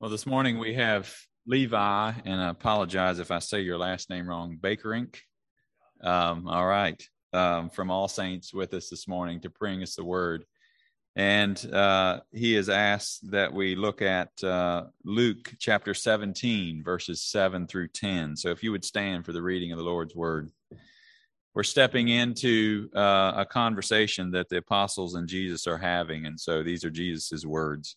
Well, this morning we have Levi, and I apologize if I say your last name wrong, Baker Inc. Um, all right, um, from All Saints with us this morning to bring us the word. And uh, he has asked that we look at uh, Luke chapter 17, verses 7 through 10. So if you would stand for the reading of the Lord's word. We're stepping into uh, a conversation that the apostles and Jesus are having. And so these are Jesus' words.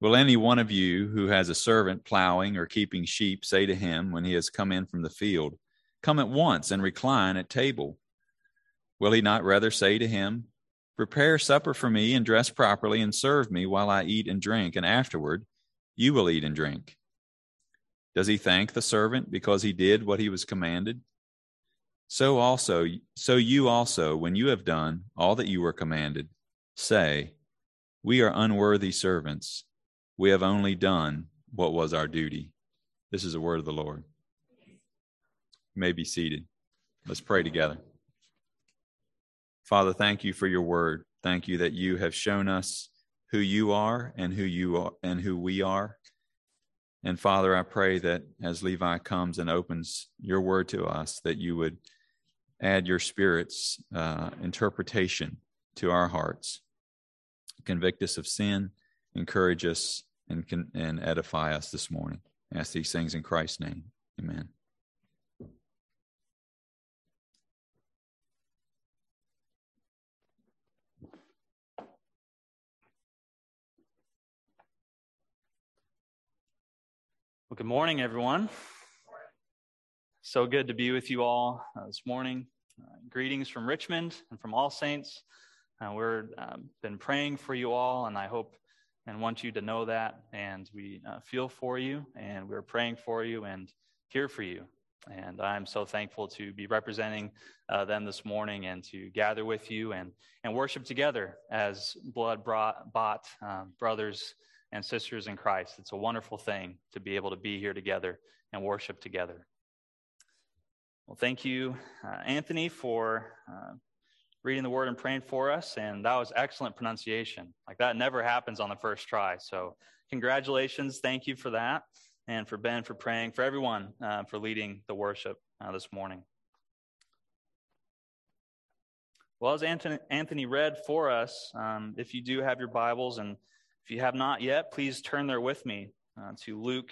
Will any one of you who has a servant plowing or keeping sheep say to him when he has come in from the field, Come at once and recline at table? Will he not rather say to him, Prepare supper for me and dress properly and serve me while I eat and drink, and afterward you will eat and drink? Does he thank the servant because he did what he was commanded? So also, so you also, when you have done all that you were commanded, say, We are unworthy servants we have only done what was our duty. This is the word of the Lord. You may be seated. Let's pray together. Father, thank you for your word. Thank you that you have shown us who you are and who you are and who we are. And Father, I pray that as Levi comes and opens your word to us, that you would add your spirit's uh, interpretation to our hearts, convict us of sin, encourage us and, can, and edify us this morning. I ask these things in Christ's name. Amen. Well, good morning, everyone. So good to be with you all uh, this morning. Uh, greetings from Richmond and from All Saints. Uh, we've um, been praying for you all, and I hope and want you to know that. And we uh, feel for you, and we're praying for you and here for you. And I'm so thankful to be representing uh, them this morning and to gather with you and, and worship together as blood brought, bought um, brothers and sisters in Christ. It's a wonderful thing to be able to be here together and worship together. Well, thank you, uh, Anthony, for uh, reading the word and praying for us. And that was excellent pronunciation. Like that never happens on the first try. So, congratulations. Thank you for that. And for Ben for praying, for everyone uh, for leading the worship uh, this morning. Well, as Anthony, Anthony read for us, um, if you do have your Bibles, and if you have not yet, please turn there with me uh, to Luke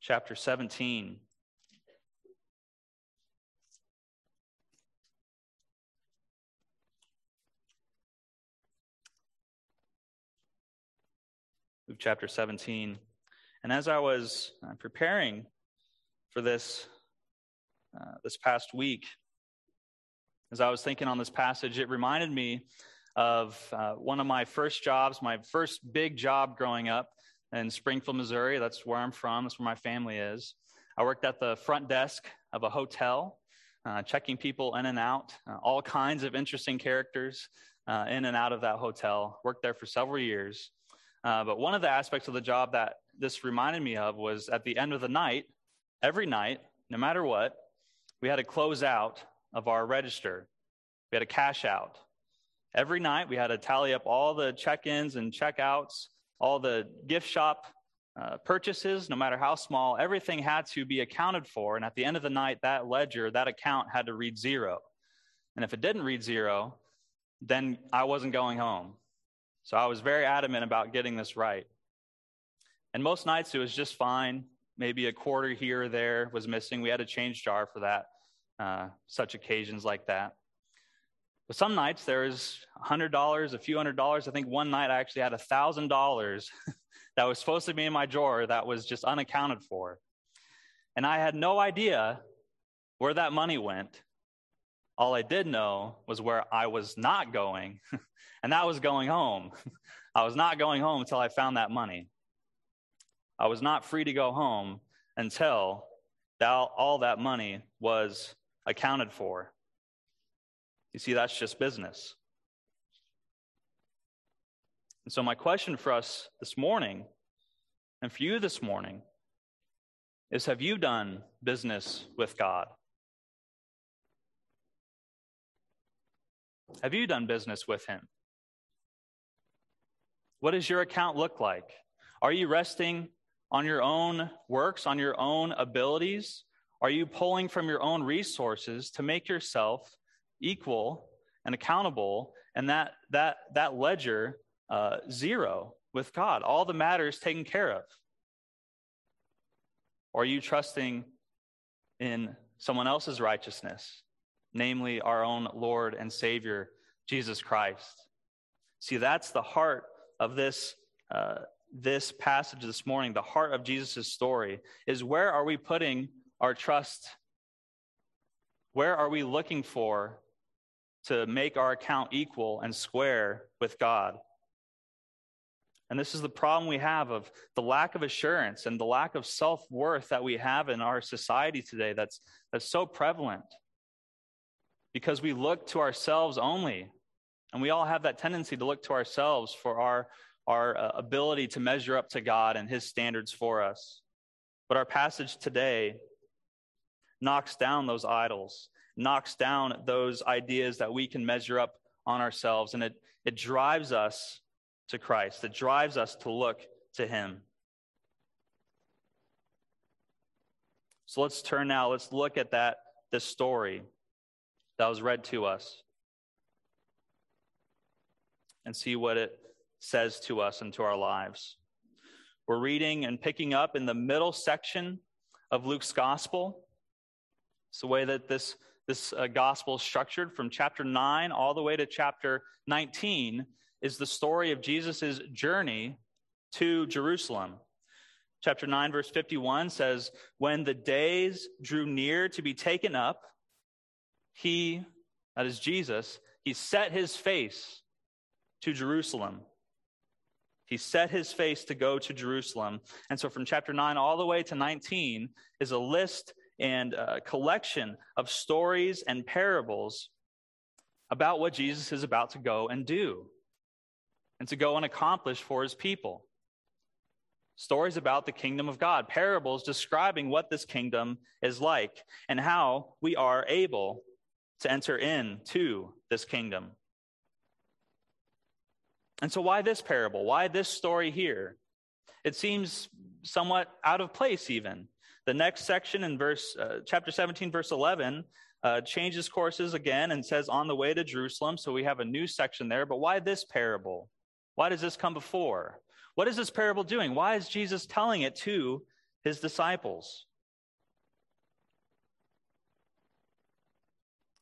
chapter 17. Luke chapter 17. And as I was uh, preparing for this uh, this past week, as I was thinking on this passage, it reminded me of uh, one of my first jobs, my first big job growing up in Springfield, Missouri. That's where I'm from. That's where my family is. I worked at the front desk of a hotel, uh, checking people in and out, uh, all kinds of interesting characters uh, in and out of that hotel. Worked there for several years. Uh, but one of the aspects of the job that this reminded me of was at the end of the night, every night, no matter what, we had a close out of our register. We had a cash out. Every night, we had to tally up all the check ins and check outs, all the gift shop uh, purchases, no matter how small, everything had to be accounted for. And at the end of the night, that ledger, that account had to read zero. And if it didn't read zero, then I wasn't going home. So I was very adamant about getting this right. And most nights it was just fine. Maybe a quarter here or there was missing. We had a change jar for that, uh, such occasions like that. But some nights there was $100, a few hundred dollars. I think one night I actually had $1,000 that was supposed to be in my drawer that was just unaccounted for. And I had no idea where that money went. All I did know was where I was not going, and that was going home. I was not going home until I found that money. I was not free to go home until that, all that money was accounted for. You see, that's just business. And so, my question for us this morning, and for you this morning, is Have you done business with God? Have you done business with Him? What does your account look like? Are you resting on your own works, on your own abilities? Are you pulling from your own resources to make yourself equal and accountable and that that that ledger uh, zero with God? All the matters taken care of. Or are you trusting in someone else's righteousness, namely our own Lord and Savior, Jesus Christ? See, that's the heart of this, uh, this passage this morning. The heart of Jesus' story is where are we putting our trust? Where are we looking for to make our account equal and square with God? And this is the problem we have of the lack of assurance and the lack of self worth that we have in our society today that's, that's so prevalent. Because we look to ourselves only. And we all have that tendency to look to ourselves for our, our uh, ability to measure up to God and His standards for us. But our passage today knocks down those idols, knocks down those ideas that we can measure up on ourselves, and it, it drives us to Christ. It drives us to look to Him. So let's turn now, let's look at that this story that was read to us and see what it says to us and to our lives. We're reading and picking up in the middle section of Luke's gospel. It's the way that this, this uh, gospel is structured from chapter 9 all the way to chapter 19 is the story of Jesus' journey to Jerusalem. Chapter 9, verse 51 says, When the days drew near to be taken up, he, that is Jesus, he set his face to Jerusalem. He set his face to go to Jerusalem. And so from chapter 9 all the way to 19 is a list and a collection of stories and parables about what Jesus is about to go and do and to go and accomplish for his people. Stories about the kingdom of God, parables describing what this kingdom is like and how we are able to enter into this kingdom. And so, why this parable? Why this story here? It seems somewhat out of place, even. The next section in verse, uh, chapter 17, verse 11, uh, changes courses again and says, on the way to Jerusalem. So we have a new section there. But why this parable? Why does this come before? What is this parable doing? Why is Jesus telling it to his disciples?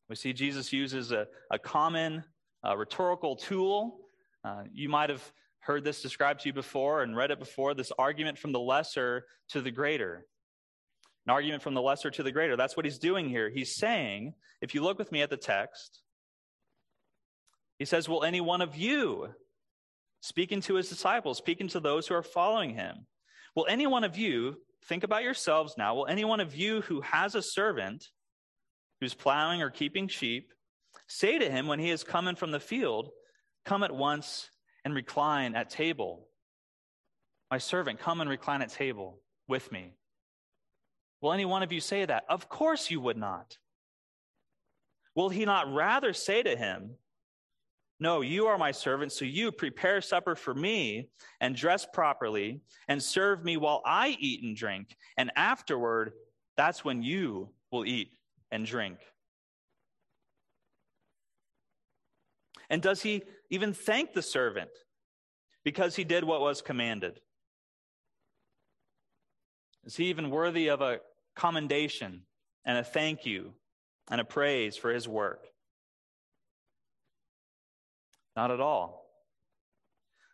We see Jesus uses a, a common uh, rhetorical tool. Uh, you might have heard this described to you before and read it before this argument from the lesser to the greater. An argument from the lesser to the greater. That's what he's doing here. He's saying, if you look with me at the text, he says, Will any one of you speaking to his disciples, speaking to those who are following him. Will any one of you, think about yourselves now, will any one of you who has a servant who's plowing or keeping sheep say to him when he is coming from the field, Come at once and recline at table? My servant, come and recline at table with me. Will any one of you say that? Of course you would not. Will he not rather say to him, no, you are my servant, so you prepare supper for me and dress properly and serve me while I eat and drink. And afterward, that's when you will eat and drink. And does he even thank the servant because he did what was commanded? Is he even worthy of a commendation and a thank you and a praise for his work? Not at all.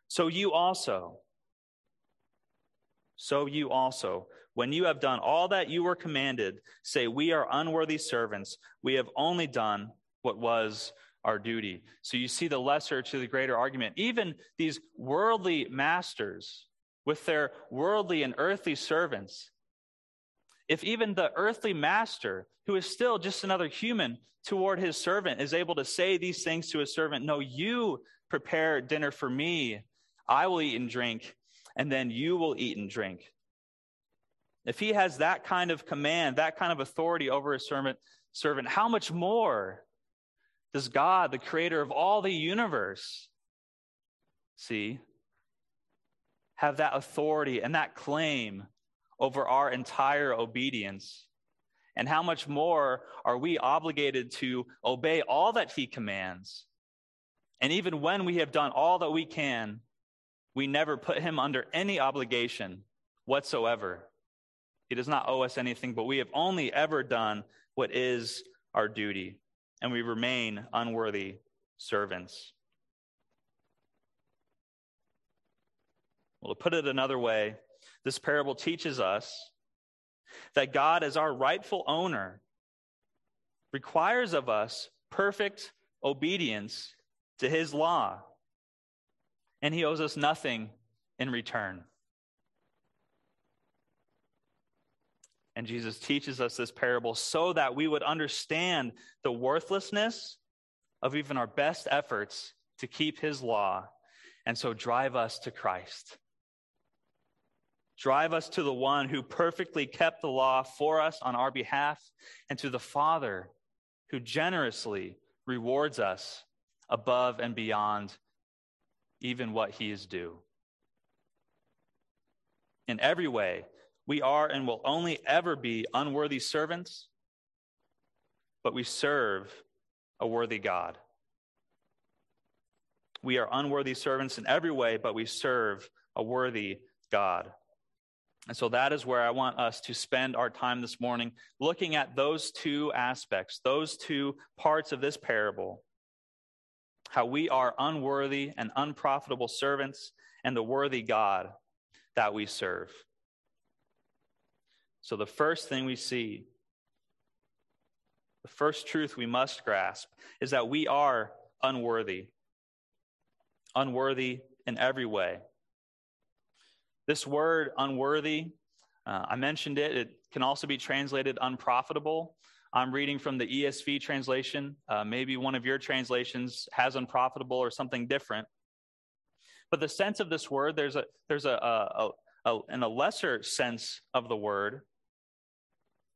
So you also, so you also, when you have done all that you were commanded, say, We are unworthy servants. We have only done what was our duty. So you see the lesser to the greater argument. Even these worldly masters with their worldly and earthly servants, if even the earthly master, who is still just another human toward his servant, is able to say these things to his servant, No, you prepare dinner for me. I will eat and drink, and then you will eat and drink. If he has that kind of command, that kind of authority over his servant, servant, how much more does God, the creator of all the universe, see? have that authority and that claim over our entire obedience? And how much more are we obligated to obey all that he commands? And even when we have done all that we can, we never put him under any obligation whatsoever. He does not owe us anything, but we have only ever done what is our duty, and we remain unworthy servants. Well, to put it another way, this parable teaches us that God, as our rightful owner, requires of us perfect obedience to his law, and he owes us nothing in return. And Jesus teaches us this parable so that we would understand the worthlessness of even our best efforts to keep his law, and so drive us to Christ. Drive us to the one who perfectly kept the law for us on our behalf, and to the Father who generously rewards us above and beyond even what he is due. In every way, we are and will only ever be unworthy servants, but we serve a worthy God. We are unworthy servants in every way, but we serve a worthy God. And so that is where I want us to spend our time this morning, looking at those two aspects, those two parts of this parable how we are unworthy and unprofitable servants, and the worthy God that we serve. So, the first thing we see, the first truth we must grasp, is that we are unworthy. Unworthy in every way. This word, unworthy, uh, I mentioned it. It can also be translated unprofitable. I'm reading from the ESV translation. Uh, maybe one of your translations has unprofitable or something different. But the sense of this word, there's a there's a, a, a, a in a lesser sense of the word,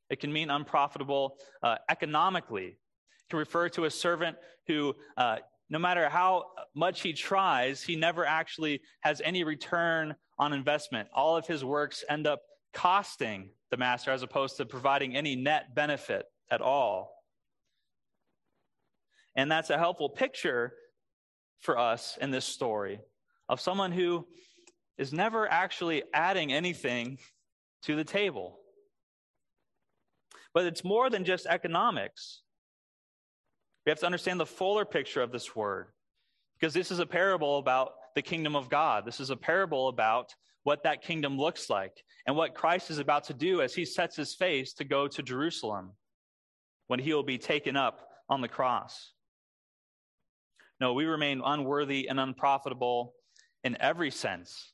it can mean unprofitable uh, economically. It can refer to a servant who, uh, no matter how much he tries, he never actually has any return on investment. All of his works end up costing the master as opposed to providing any net benefit at all. And that's a helpful picture for us in this story of someone who is never actually adding anything to the table. But it's more than just economics. We have to understand the fuller picture of this word because this is a parable about the kingdom of God. This is a parable about what that kingdom looks like and what Christ is about to do as he sets his face to go to Jerusalem when he will be taken up on the cross. No, we remain unworthy and unprofitable in every sense,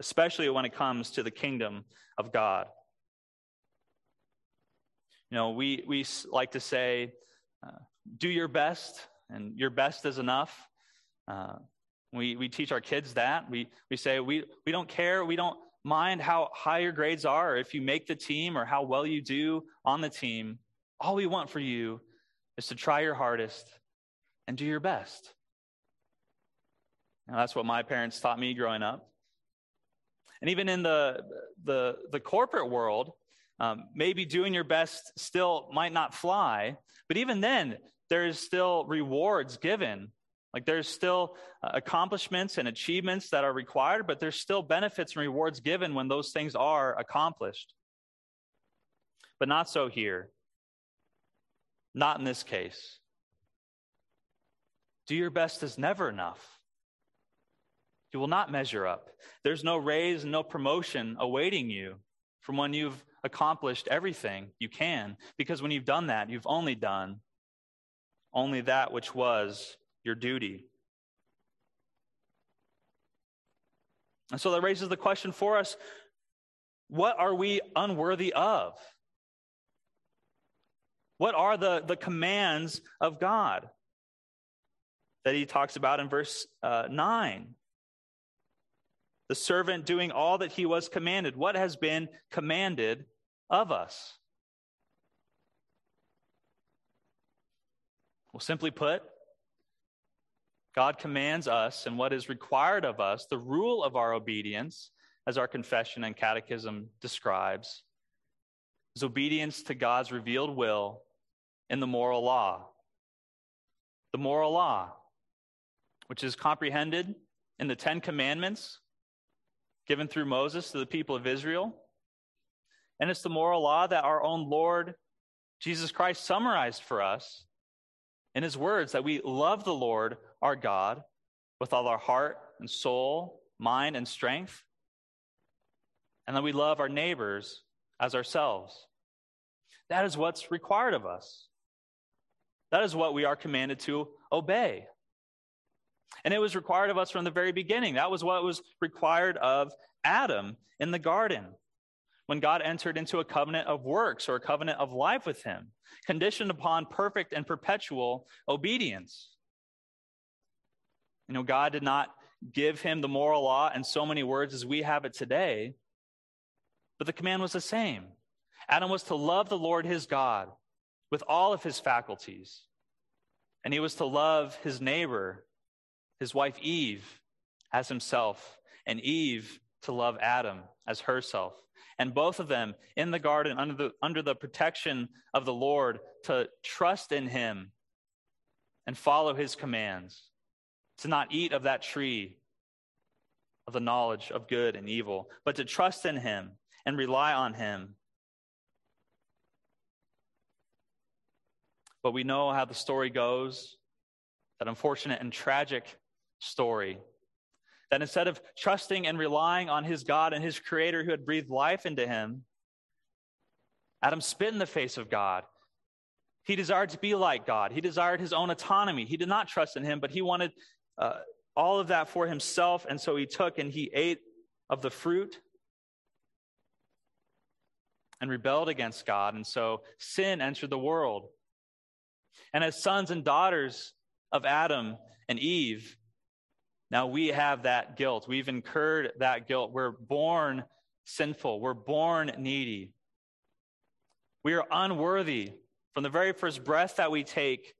especially when it comes to the kingdom of God. You know, we, we like to say, uh, do your best, and your best is enough. Uh, we, we teach our kids that. We, we say, we, we don't care, we don't mind how high your grades are, or if you make the team, or how well you do on the team. All we want for you is to try your hardest and do your best. Now, that's what my parents taught me growing up. And even in the, the, the corporate world, um, maybe doing your best still might not fly, but even then, there's still rewards given. Like there's still uh, accomplishments and achievements that are required, but there's still benefits and rewards given when those things are accomplished. But not so here. Not in this case. Do your best is never enough. You will not measure up. There's no raise and no promotion awaiting you from when you've accomplished everything you can, because when you've done that, you've only done only that which was your duty. And so that raises the question for us what are we unworthy of? What are the, the commands of God that he talks about in verse uh, 9? The servant doing all that he was commanded. What has been commanded of us? Well, simply put, God commands us, and what is required of us, the rule of our obedience, as our confession and catechism describes, is obedience to God's revealed will in the moral law. The moral law, which is comprehended in the Ten Commandments given through Moses to the people of Israel. And it's the moral law that our own Lord Jesus Christ summarized for us in his words that we love the Lord our God with all our heart and soul, mind and strength, and that we love our neighbors as ourselves. That is what's required of us. That is what we are commanded to obey. And it was required of us from the very beginning. That was what was required of Adam in the garden when God entered into a covenant of works or a covenant of life with him, conditioned upon perfect and perpetual obedience. You know, God did not give him the moral law in so many words as we have it today, but the command was the same. Adam was to love the Lord his God with all of his faculties, and he was to love his neighbor, his wife Eve, as himself, and Eve to love Adam as herself and both of them in the garden under the, under the protection of the Lord to trust in him and follow his commands, to not eat of that tree of the knowledge of good and evil, but to trust in him and rely on him. But we know how the story goes that unfortunate and tragic story that instead of trusting and relying on his God and his creator who had breathed life into him, Adam spit in the face of God. He desired to be like God. He desired his own autonomy. He did not trust in him, but he wanted uh, all of that for himself. And so he took and he ate of the fruit and rebelled against God. And so sin entered the world. And as sons and daughters of Adam and Eve, now we have that guilt. We've incurred that guilt. We're born sinful. We're born needy. We are unworthy from the very first breath that we take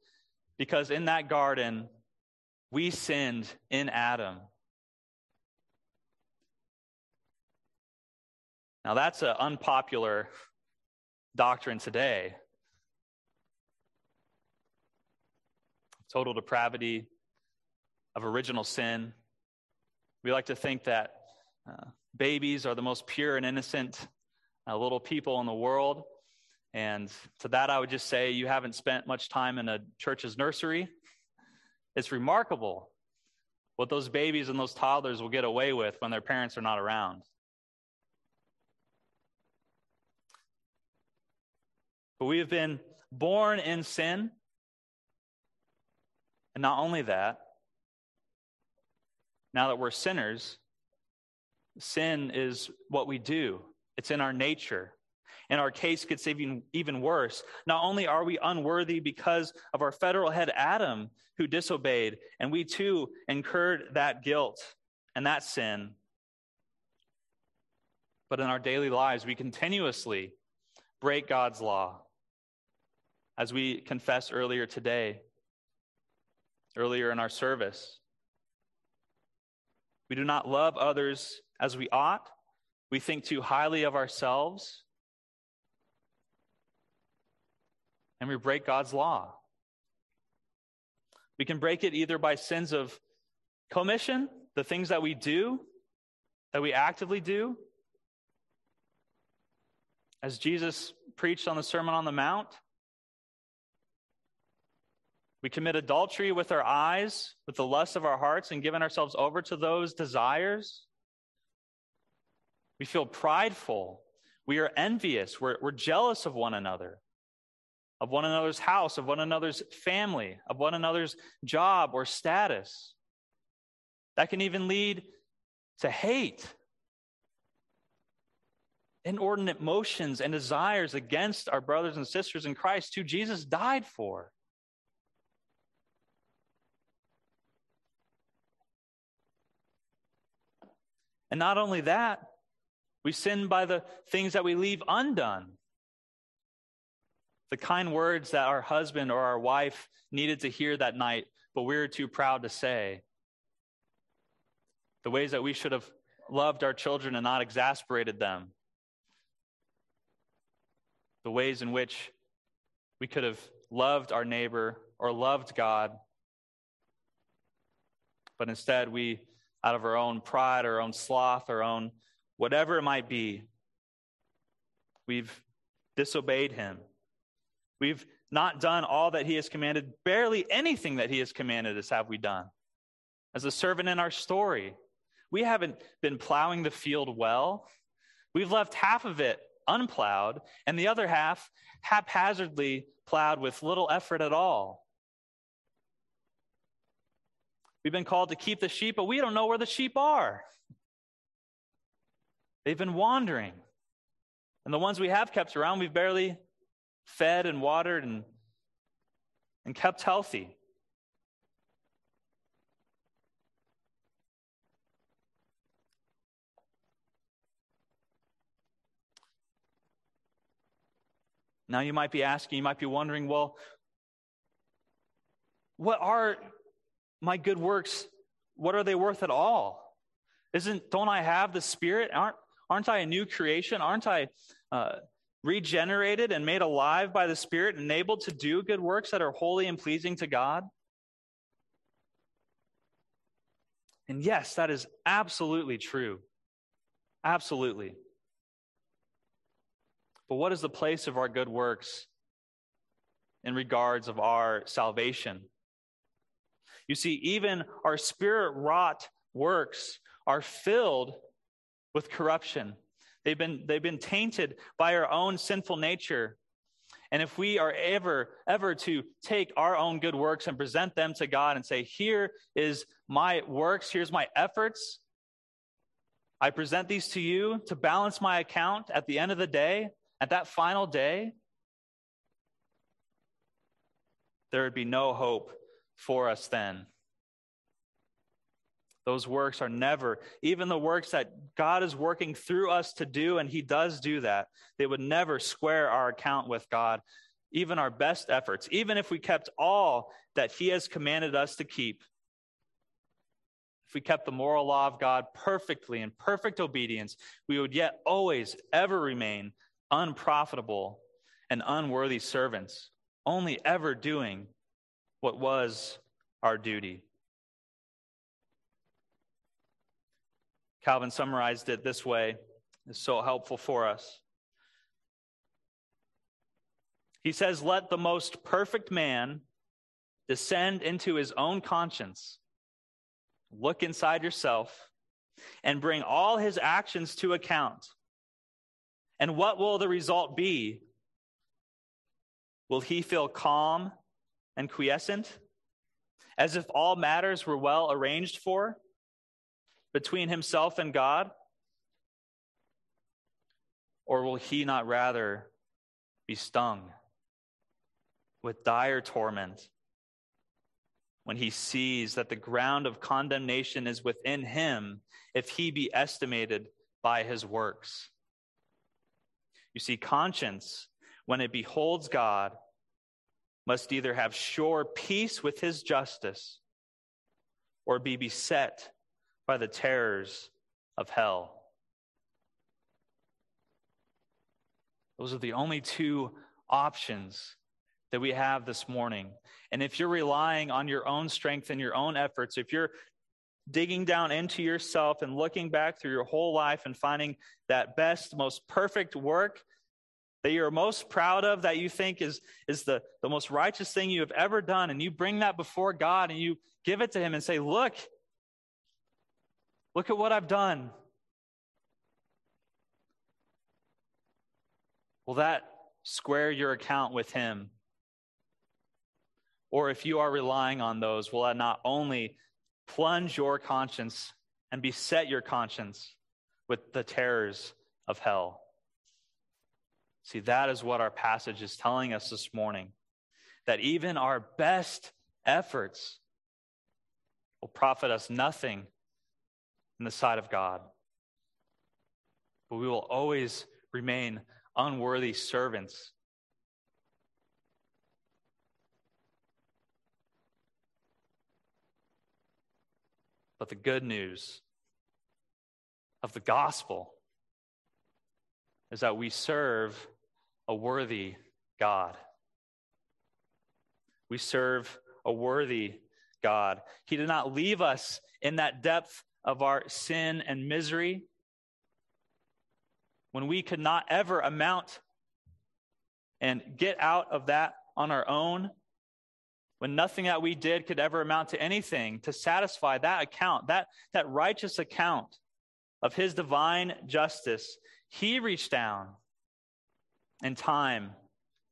because in that garden, we sinned in Adam. Now, that's an unpopular doctrine today. Total depravity, of original sin. We like to think that uh, babies are the most pure and innocent uh, little people in the world. And to that, I would just say you haven't spent much time in a church's nursery. It's remarkable what those babies and those toddlers will get away with when their parents are not around. But we have been born in sin. And not only that, now that we're sinners, sin is what we do, it's in our nature. And our case gets even, even worse. Not only are we unworthy because of our federal head Adam, who disobeyed, and we too incurred that guilt and that sin, but in our daily lives, we continuously break God's law. As we confessed earlier today, earlier in our service, we do not love others as we ought. We think too highly of ourselves. And we break God's law. We can break it either by sins of commission, the things that we do, that we actively do. As Jesus preached on the Sermon on the Mount, we commit adultery with our eyes, with the lust of our hearts, and giving ourselves over to those desires. We feel prideful. We are envious. We're, we're jealous of one another, of one another's house, of one another's family, of one another's job or status. That can even lead to hate, inordinate motions and desires against our brothers and sisters in Christ who Jesus died for. And not only that, we sin by the things that we leave undone. The kind words that our husband or our wife needed to hear that night but we're too proud to say. The ways that we should have loved our children and not exasperated them. The ways in which we could have loved our neighbor or loved God, but instead we, out of our own pride, our own sloth, our own whatever it might be, we've disobeyed him. We've not done all that he has commanded. Barely anything that he has commanded us have we done. As a servant in our story, we haven't been plowing the field well. We've left half of it unplowed and the other half haphazardly plowed with little effort at all. We've been called to keep the sheep, but we don't know where the sheep are. They've been wandering. And the ones we have kept around, we've barely fed and watered and, and kept healthy. Now you might be asking, you might be wondering, well, what are my good works? What are they worth at all? Isn't don't I have the Spirit? Aren't aren't I a new creation? Aren't I uh, regenerated and made alive by the Spirit, enabled to do good works that are holy and pleasing to God? And yes, that is absolutely true. Absolutely. But what is the place of our good works in regards of our salvation? You see, even our spirit wrought works are filled with corruption. They've been, they've been tainted by our own sinful nature. And if we are ever, ever to take our own good works and present them to God and say, Here is my works, here's my efforts, I present these to you to balance my account at the end of the day, at that final day, there would be no hope for us then. Those works are never, even the works that God is working through us to do, and He does do that, they would never square our account with God, even our best efforts, even if we kept all that He has commanded us to keep. If we kept the moral law of God perfectly in perfect obedience, we would yet always, ever remain unprofitable and unworthy servants, only ever doing what was our duty. Calvin summarized it this way. It's so helpful for us. He says, Let the most perfect man descend into his own conscience, look inside yourself, and bring all his actions to account. And what will the result be? Will he feel calm and quiescent, as if all matters were well arranged for? between himself and God? Or will he not rather be stung with dire torment when he sees that the ground of condemnation is within him if he be estimated by his works? You see, conscience, when it beholds God, must either have sure peace with his justice or be beset by the terrors of hell. Those are the only two options that we have this morning. And if you're relying on your own strength and your own efforts, if you're digging down into yourself and looking back through your whole life and finding that best, most perfect work that you're most proud of, that you think is, is the, the most righteous thing you have ever done, and you bring that before God and you give it to Him and say, Look, Look at what I've done. Will that square your account with Him? Or if you are relying on those, will that not only plunge your conscience and beset your conscience with the terrors of hell? See, that is what our passage is telling us this morning that even our best efforts will profit us nothing in the sight of God. But we will always remain unworthy servants. But the good news of the gospel is that we serve a worthy God. We serve a worthy God. He did not leave us in that depth of our sin and misery when we could not ever amount and get out of that on our own, when nothing that we did could ever amount to anything to satisfy that account, that, that righteous account of his divine justice, he reached down in time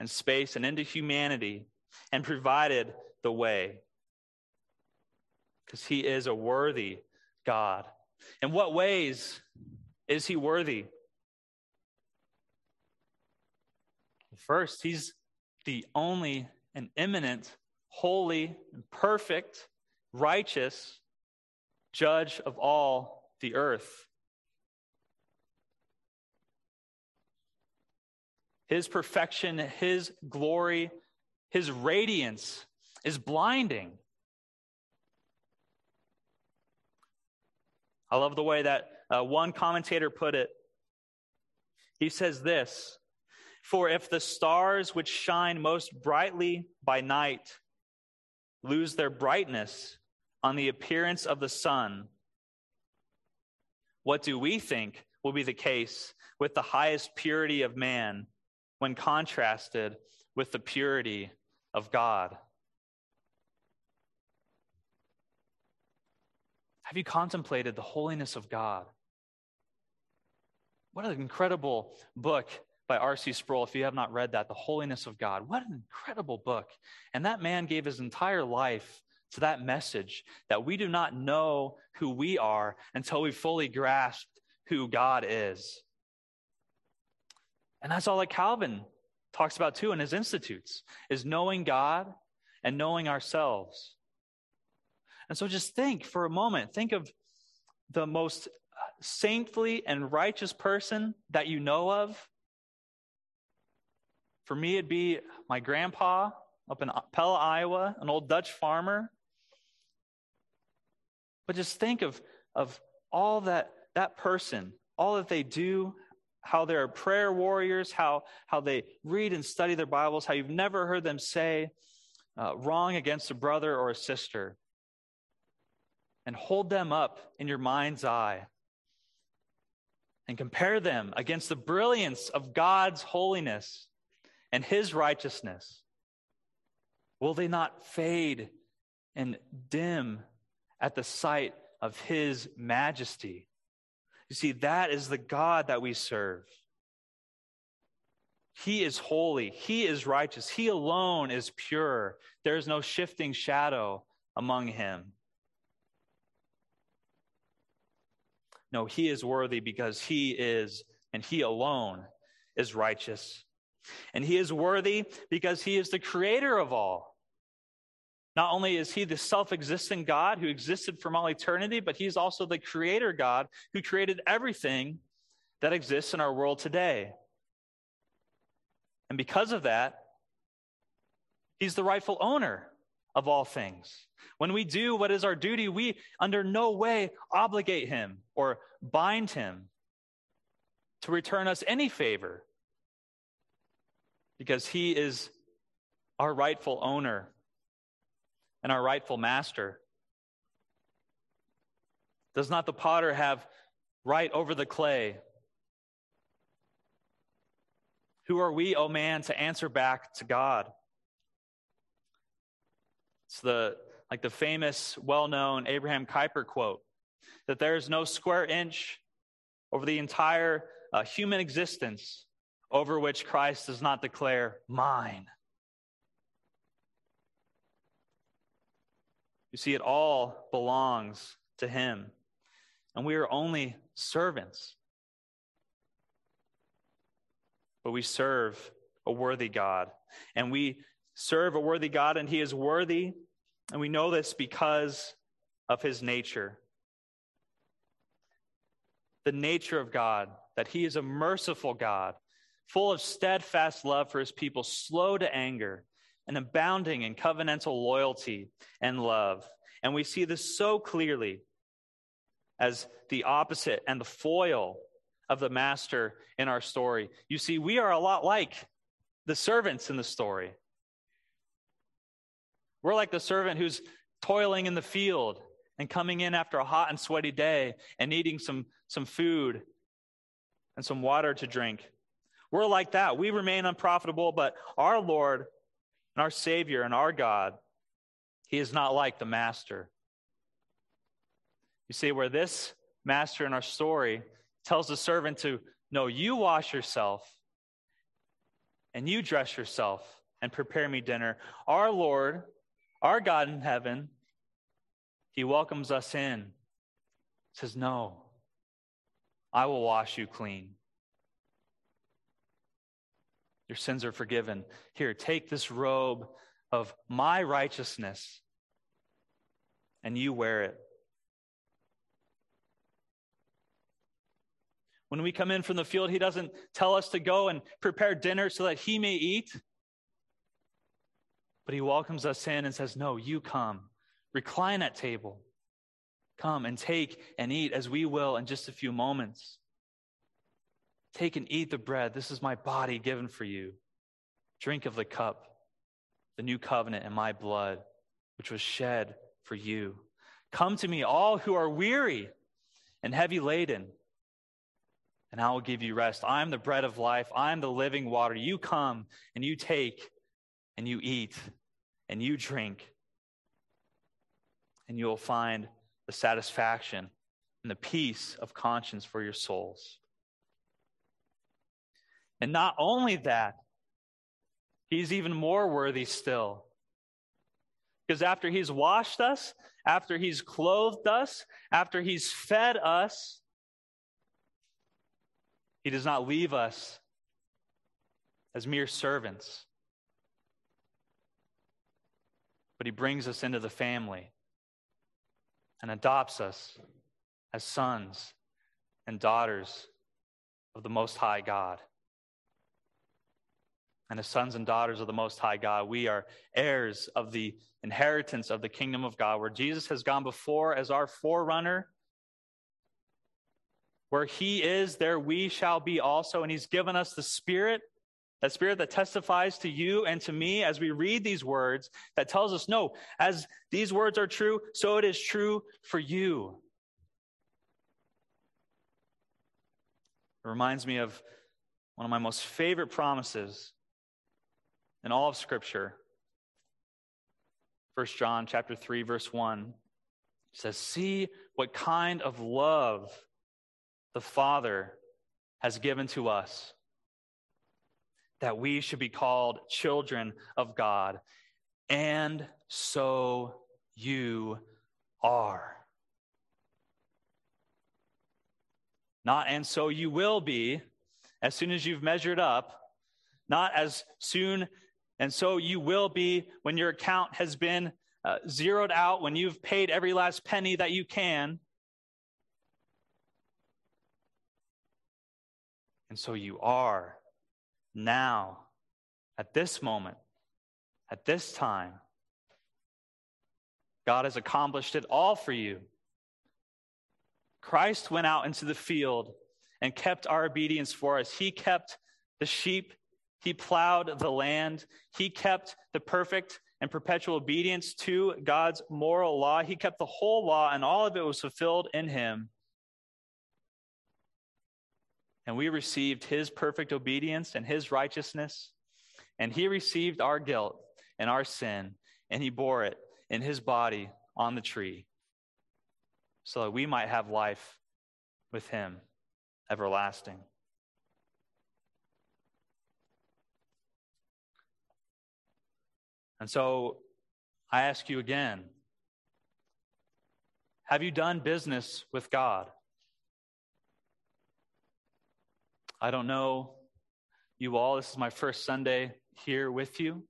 and space and into humanity and provided the way. Because he is a worthy God. In what ways is he worthy? First, he's the only and immanent, holy, and perfect, righteous judge of all the earth. His perfection, his glory, his radiance is blinding. I love the way that uh, one commentator put it. He says this For if the stars which shine most brightly by night lose their brightness on the appearance of the sun, what do we think will be the case with the highest purity of man when contrasted with the purity of God? Have you contemplated the holiness of God? What an incredible book by R.C. Sproul. If you have not read that, The Holiness of God. What an incredible book. And that man gave his entire life to that message that we do not know who we are until we fully grasp who God is. And that's all that Calvin talks about too in his institutes is knowing God and knowing ourselves. And so just think for a moment, think of the most saintly and righteous person that you know of. For me, it'd be my grandpa up in Pella, Iowa, an old Dutch farmer. But just think of, of all that that person, all that they do, how they're prayer warriors, how, how they read and study their Bibles, how you've never heard them say uh, wrong against a brother or a sister and hold them up in your mind's eye and compare them against the brilliance of God's holiness and his righteousness, will they not fade and dim at the sight of his majesty? You see, that is the God that we serve. He is holy. He is righteous. He alone is pure. There is no shifting shadow among him. No, he is worthy because he is, and he alone is righteous. And he is worthy because he is the creator of all. Not only is he the self existent God who existed from all eternity, but he's also the creator God who created everything that exists in our world today. And because of that, he's the rightful owner of all things. When we do what is our duty, we under no way obligate him or bind him to return us any favor because he is our rightful owner and our rightful master. Does not the potter have right over the clay? Who are we, O oh man, to answer back to God? It's the like the famous, well-known Abraham Kuyper quote that there is no square inch over the entire uh, human existence over which Christ does not declare mine. You see, it all belongs to Him, and we are only servants. But we serve a worthy God, and we serve a worthy God, and He is worthy. And we know this because of His nature. The nature of God, that He is a merciful God, full of steadfast love for His people, slow to anger, and abounding in covenantal loyalty and love. And we see this so clearly as the opposite and the foil of the master in our story. You see, we are a lot like the servants in the story. We're like the servant who's toiling in the field and coming in after a hot and sweaty day and needing some, some food and some water to drink. We're like that. We remain unprofitable, but our Lord and our Savior and our God, He is not like the master. You see, where this master in our story tells the servant to, No, you wash yourself and you dress yourself and prepare me dinner. Our Lord, our God in heaven, He welcomes us in, says, No, I will wash you clean. Your sins are forgiven. Here, take this robe of my righteousness and you wear it. When we come in from the field, he doesn't tell us to go and prepare dinner so that he may eat. But he welcomes us in and says, No, you come. Recline at table. Come and take and eat as we will in just a few moments. Take and eat the bread. This is my body given for you. Drink of the cup, the new covenant in my blood, which was shed for you. Come to me, all who are weary and heavy laden and I will give you rest. I am the bread of life. I am the living water. You come and you take and you eat and you drink, and you will find the satisfaction and the peace of conscience for your souls. And not only that, he's even more worthy still. Because after he's washed us, after he's clothed us, after he's fed us, he does not leave us as mere servants, but He brings us into the family and adopts us as sons and daughters of the Most High God. And as sons and daughters of the Most High God, we are heirs of the inheritance of the kingdom of God, where Jesus has gone before as our forerunner where he is, there we shall be also. And he's given us the Spirit, that Spirit that testifies to you and to me as we read these words, that tells us, no, as these words are true, so it is true for you. It reminds me of one of my most favorite promises in all of Scripture. 1 John chapter 3 verse 1 says, "See what kind of love the Father has given to us that we should be called children of God. And so you are. Not and so you will be as soon as you've measured up, not as soon and so you will be when your account has been uh, zeroed out, when you've paid every last penny that you can. And so you are now, at this moment, at this time. God has accomplished it all for you. Christ went out into the field and kept our obedience for us. He kept the sheep, He plowed the land, He kept the perfect and perpetual obedience to God's moral law. He kept the whole law, and all of it was fulfilled in Him and we received his perfect obedience and his righteousness. And he received our guilt and our sin, and he bore it in his body on the tree, so that we might have life with him everlasting. And so I ask you again have you done business with God? I don't know you all. This is my first Sunday here with you.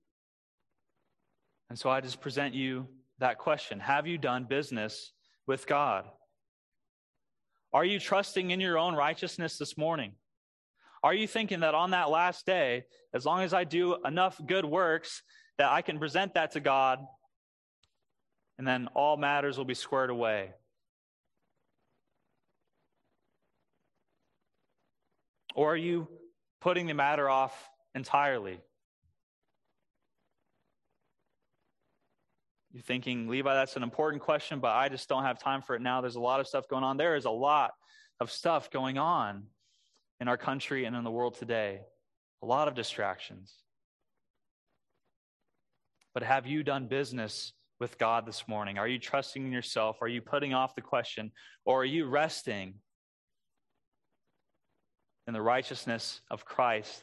And so I just present you that question Have you done business with God? Are you trusting in your own righteousness this morning? Are you thinking that on that last day, as long as I do enough good works, that I can present that to God, and then all matters will be squared away. Or are you putting the matter off entirely? You're thinking, Levi, that's an important question, but I just don't have time for it now. There's a lot of stuff going on. There is a lot of stuff going on in our country and in the world today, a lot of distractions. But have you done business with God this morning? Are you trusting in yourself? Are you putting off the question? Or are you resting in the righteousness of Christ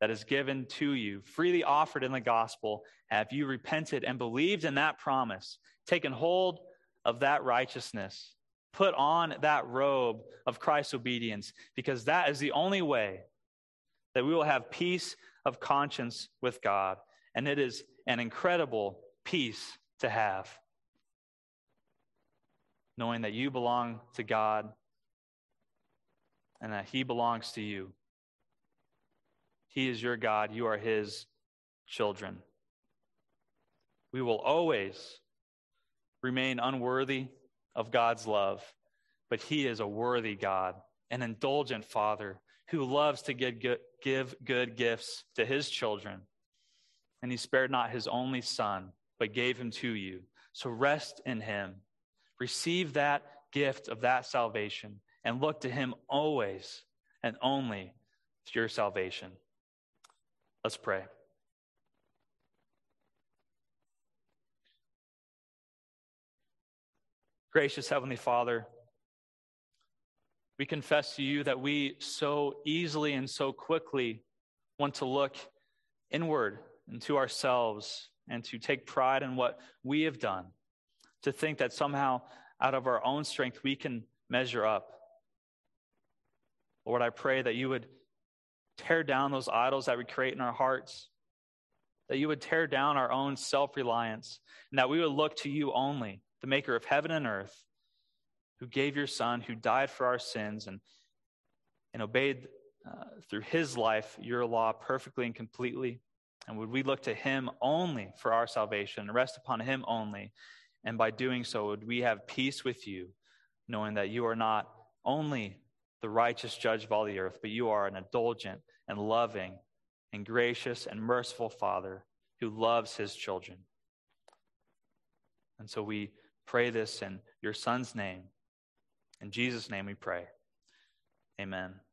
that is given to you, freely offered in the gospel? Have you repented and believed in that promise, taken hold of that righteousness, put on that robe of Christ's obedience? Because that is the only way that we will have peace of conscience with God. And it is an incredible peace to have. Knowing that you belong to God and that He belongs to you. He is your God, you are His children. We will always remain unworthy of God's love, but He is a worthy God, an indulgent Father who loves to give good, gifts to His children. And He spared not His only Son but gave him to you. So rest in him. Receive that gift of that salvation and look to him always and only for your salvation. Let's pray. Gracious Heavenly Father, we confess to you that we so easily and so quickly want to look inward into ourselves and to take pride in what we have done, to think that somehow out of our own strength we can measure up. Lord, I pray that you would tear down those idols that we create in our hearts, that you would tear down our own self reliance, and that we would look to you only, the maker of heaven and earth, who gave your Son, who died for our sins, and, and obeyed uh, through his life your law perfectly and completely. And would we look to him only for our salvation, rest upon him only? And by doing so, would we have peace with you, knowing that you are not only the righteous judge of all the earth, but you are an indulgent and loving and gracious and merciful Father who loves his children. And so we pray this in your Son's name. In Jesus' name we pray. Amen.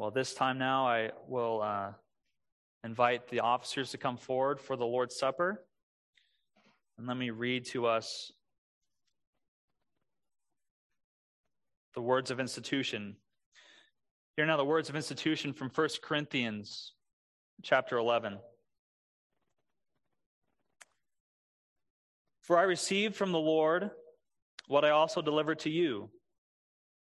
Well, this time now, I will uh, invite the officers to come forward for the Lord's Supper. And let me read to us the words of institution. Here now the words of institution from 1 Corinthians chapter 11. For I received from the Lord what I also delivered to you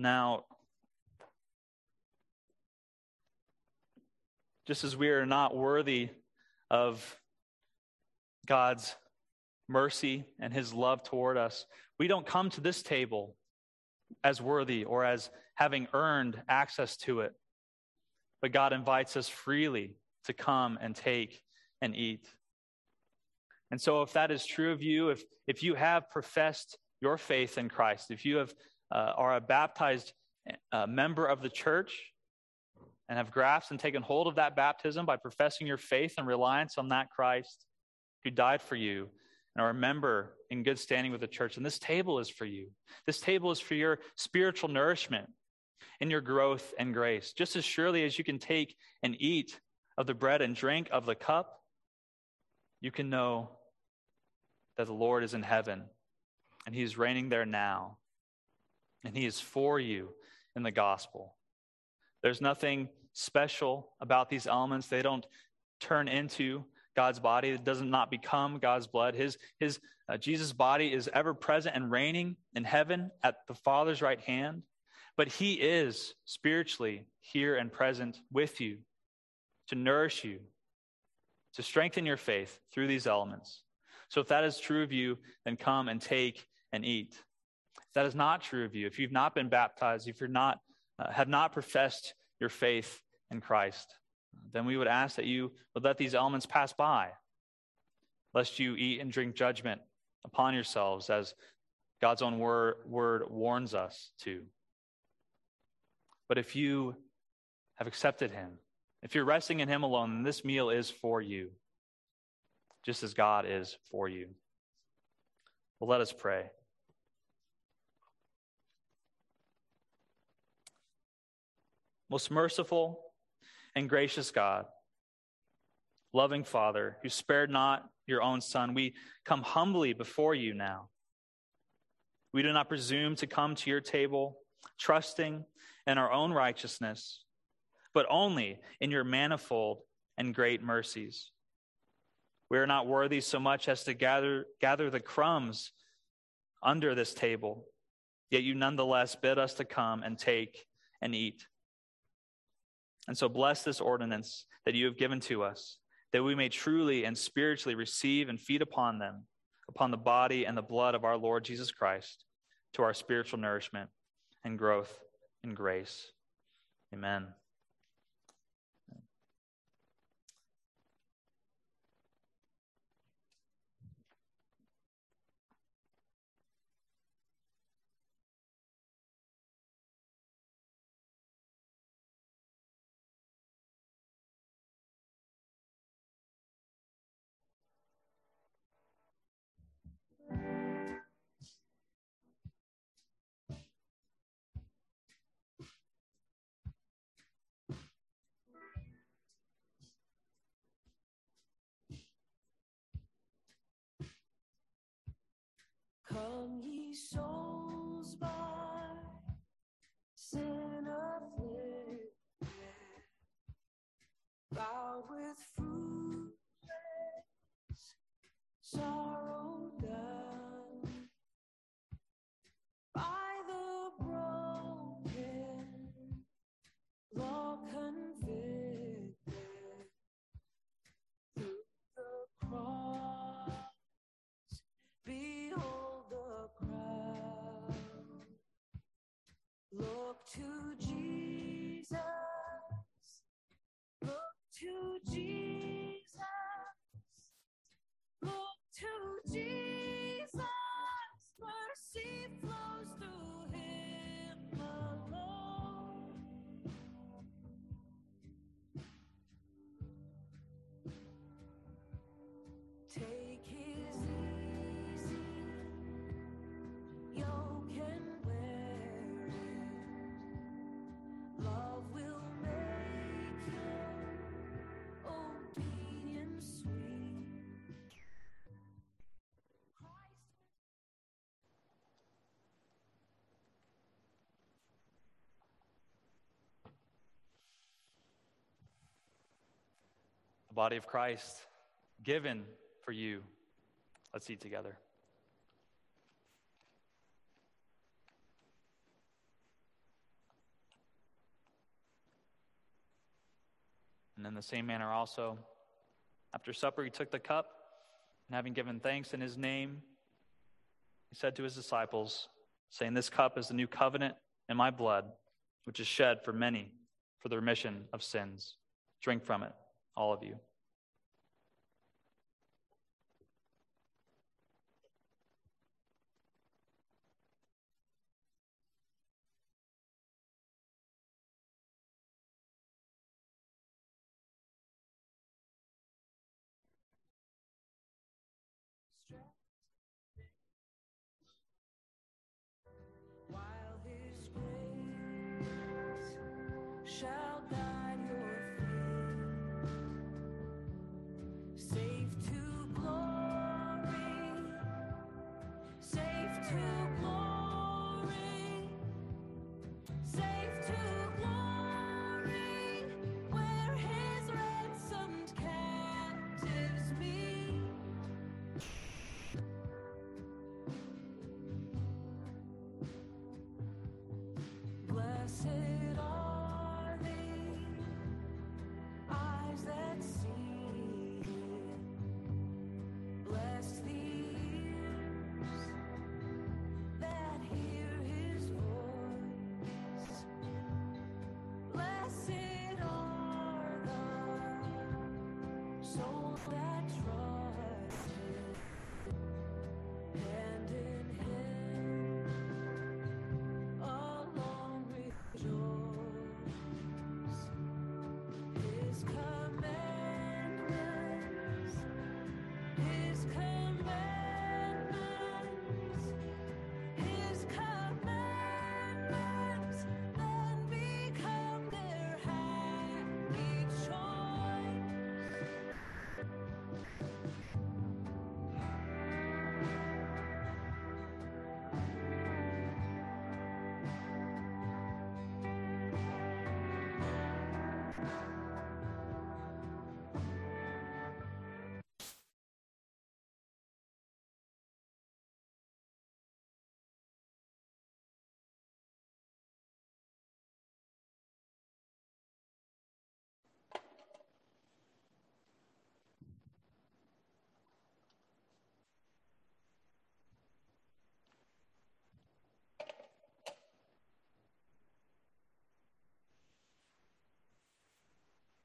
Now, just as we are not worthy of God's mercy and his love toward us, we don't come to this table as worthy or as having earned access to it. But God invites us freely to come and take and eat. And so, if that is true of you, if, if you have professed your faith in Christ, if you have uh, are a baptized uh, member of the church and have grasped and taken hold of that baptism by professing your faith and reliance on that Christ who died for you and are a member in good standing with the church. And this table is for you. This table is for your spiritual nourishment and your growth and grace. Just as surely as you can take and eat of the bread and drink of the cup, you can know that the Lord is in heaven and he is reigning there now and he is for you in the gospel. There's nothing special about these elements. They don't turn into God's body. It does not become God's blood. His, his uh, Jesus' body is ever present and reigning in heaven at the Father's right hand, but he is spiritually here and present with you to nourish you, to strengthen your faith through these elements. So if that is true of you, then come and take and eat. If that is not true of you, if you've not been baptized, if you're not uh, have not professed your faith in Christ, then we would ask that you would let these elements pass by, lest you eat and drink judgment upon yourselves, as God's own word, word warns us to. But if you have accepted Him, if you're resting in Him alone, then this meal is for you, just as God is for you. Well, let us pray. Most merciful and gracious God, loving Father, who spared not your own Son, we come humbly before you now. We do not presume to come to your table trusting in our own righteousness, but only in your manifold and great mercies. We are not worthy so much as to gather, gather the crumbs under this table, yet you nonetheless bid us to come and take and eat. And so bless this ordinance that you have given to us, that we may truly and spiritually receive and feed upon them, upon the body and the blood of our Lord Jesus Christ, to our spiritual nourishment and growth in grace. Amen. Come, ye souls by sin afflicted, bowed with fruitless sorrow done, body of Christ given for you. Let's eat together. And in the same manner, also, after supper, he took the cup, and having given thanks in his name, he said to his disciples, saying, This cup is the new covenant in my blood, which is shed for many for the remission of sins. Drink from it, all of you. fly.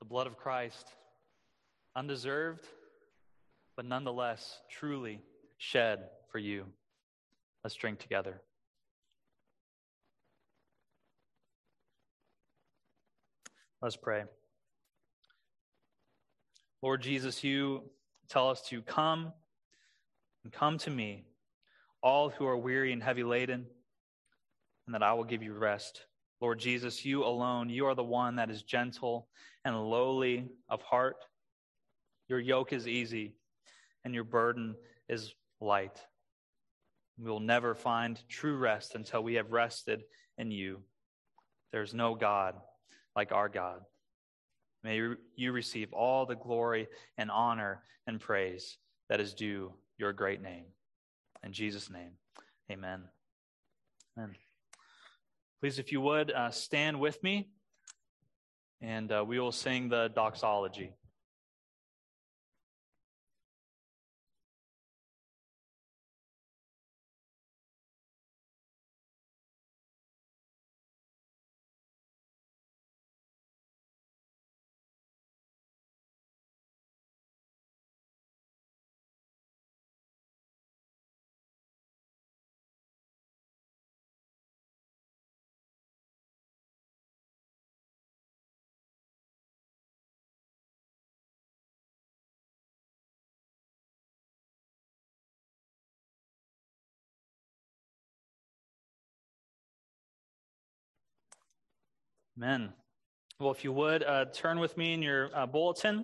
The blood of Christ, undeserved, but nonetheless truly shed for you. Let's drink together. Let's pray. Lord Jesus, you tell us to come and come to me, all who are weary and heavy laden, and that I will give you rest. Lord Jesus, you alone, you are the one that is gentle and lowly of heart. Your yoke is easy and your burden is light. We will never find true rest until we have rested in you. There's no God like our God. May you receive all the glory and honor and praise that is due your great name. In Jesus' name, amen. Amen. Please, if you would, uh, stand with me and uh, we will sing the doxology. Amen. Well, if you would, uh, turn with me in your uh, bulletin.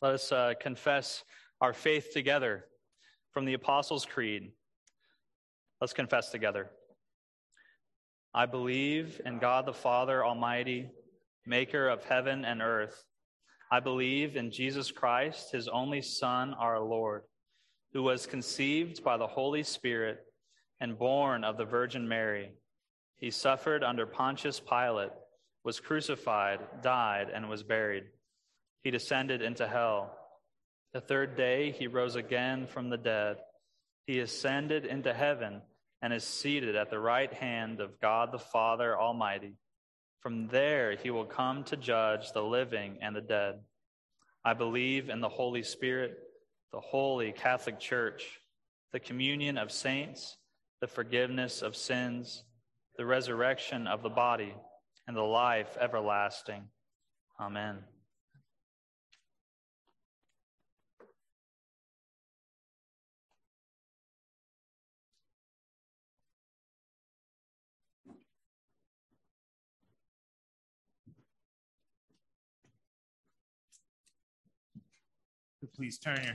Let us uh, confess our faith together from the Apostles' Creed. Let's confess together. I believe in God the Father Almighty, maker of heaven and earth. I believe in Jesus Christ, his only Son, our Lord, who was conceived by the Holy Spirit and born of the Virgin Mary. He suffered under Pontius Pilate was crucified, died, and was buried. He descended into hell. The third day he rose again from the dead. He ascended into heaven and is seated at the right hand of God the Father Almighty. From there he will come to judge the living and the dead. I believe in the Holy Spirit, the holy Catholic Church, the communion of saints, the forgiveness of sins, the resurrection of the body and the life everlasting. Amen. Please turn your